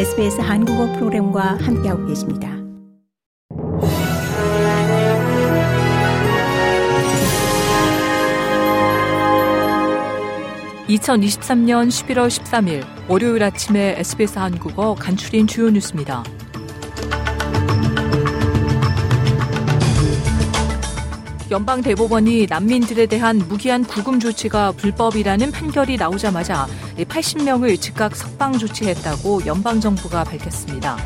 SBS 한국어 프로그램과 함께하고 계십니다. (2023년 11월 13일) 월요일 아침에 SBS 한국어 간추린 주요 뉴스입니다. 연방 대법원이 난민들에 대한 무기한 구금 조치가 불법이라는 판결이 나오자마자 80명을 즉각 석방 조치했다고 연방 정부가 밝혔습니다.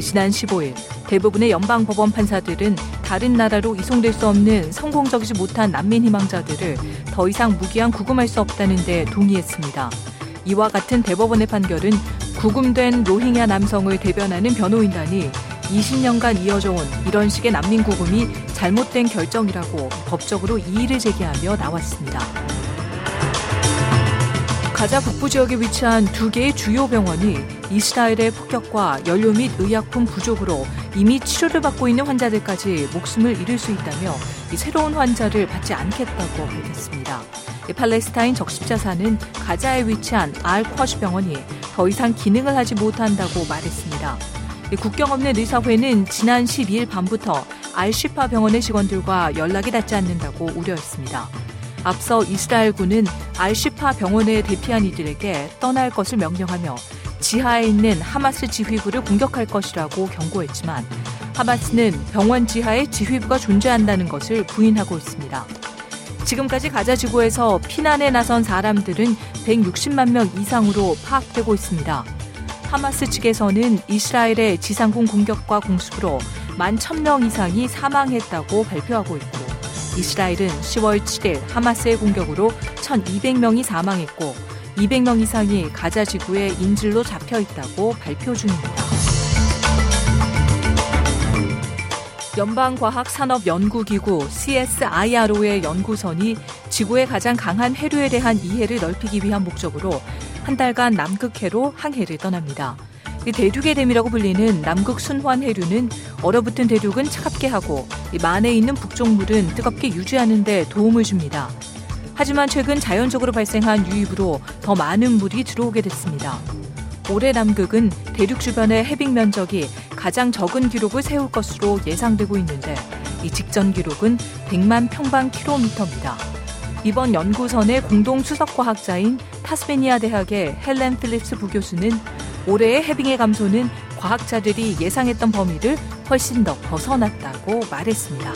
지난 15일 대부분의 연방 법원 판사들은 다른 나라로 이송될 수 없는 성공적이지 못한 난민 희망자들을 더 이상 무기한 구금할 수 없다는 데 동의했습니다. 이와 같은 대법원의 판결은 구금된 로힝야 남성을 대변하는 변호인단이 20년간 이어져 온 이런 식의 난민 구금이 잘못된 결정이라고 법적으로 이의를 제기하며 나왔습니다. 가자 북부 지역에 위치한 두 개의 주요 병원이 이스라엘의 폭격과 연료 및 의약품 부족으로 이미 치료를 받고 있는 환자들까지 목숨을 잃을 수 있다며 새로운 환자를 받지 않겠다고 밝혔습니다. 팔레스타인 적십자사는 가자에 위치한 알쿼시 병원이 더 이상 기능을 하지 못한다고 말했습니다. 국경 없는 의사회는 지난 12일 밤부터 알시파 병원의 직원들과 연락이 닿지 않는다고 우려했습니다. 앞서 이스라엘군은 알시파 병원에 대피한 이들에게 떠날 것을 명령하며 지하에 있는 하마스 지휘부를 공격할 것이라고 경고했지만 하마스는 병원 지하에 지휘부가 존재한다는 것을 부인하고 있습니다. 지금까지 가자 지구에서 피난에 나선 사람들은 160만 명 이상으로 파악되고 있습니다. 하마스 측에서는 이스라엘의 지상군 공격과 공습으로 1만 1000명 이상이 사망했다고 발표하고 있고 이스라엘은 10월 7일 하마스의 공격으로 1200명이 사망했고 200명 이상이 가자 지구에 인질로 잡혀 있다고 발표 중입니다. 연방과학산업연구기구 CSIRO의 연구선이 지구의 가장 강한 해류에 대한 이해를 넓히기 위한 목적으로 한 달간 남극해로 항해를 떠납니다. 대륙의 댐이라고 불리는 남극 순환 해류는 얼어붙은 대륙은 차갑게 하고 만에 있는 북쪽물은 뜨겁게 유지하는 데 도움을 줍니다. 하지만 최근 자연적으로 발생한 유입으로 더 많은 물이 들어오게 됐습니다. 올해 남극은 대륙 주변의 해빙 면적이 가장 적은 기록을 세울 것으로 예상되고 있는데 이 직전 기록은 100만 평방 킬로미터입니다. 이번 연구선의 공동 수석 과학자인 타스메니아 대학의 헬렌 필립스 부교수는 올해의 해빙의 감소는 과학자들이 예상했던 범위를 훨씬 더 벗어났다고 말했습니다.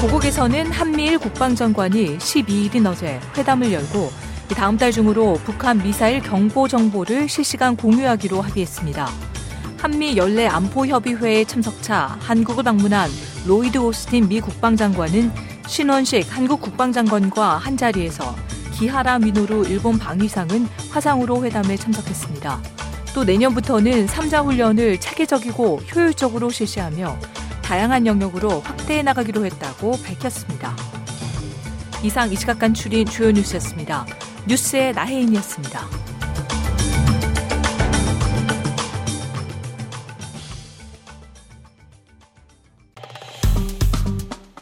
고국에서는 한미일 국방장관이 12일인 어제 회담을 열고 다음 달 중으로 북한 미사일 경보 정보를 실시간 공유하기로 합의했습니다. 한미 연례 안보협의회의 참석차 한국을 방문한 로이드 오스틴 미 국방장관은 신원식 한국 국방장관과 한자리에서 기하라 미노루 일본 방위상은 화상으로 회담에 참석했습니다. 또 내년부터는 3자 훈련을 체계적이고 효율적으로 실시하며 다양한 영역으로 확대해 나가기로 했다고 밝혔습니다. 이상 이 시각 간 출인 주요 뉴스였습니다. 뉴스의 나혜인이었습니다.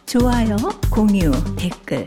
좋아요, 공유, 댓글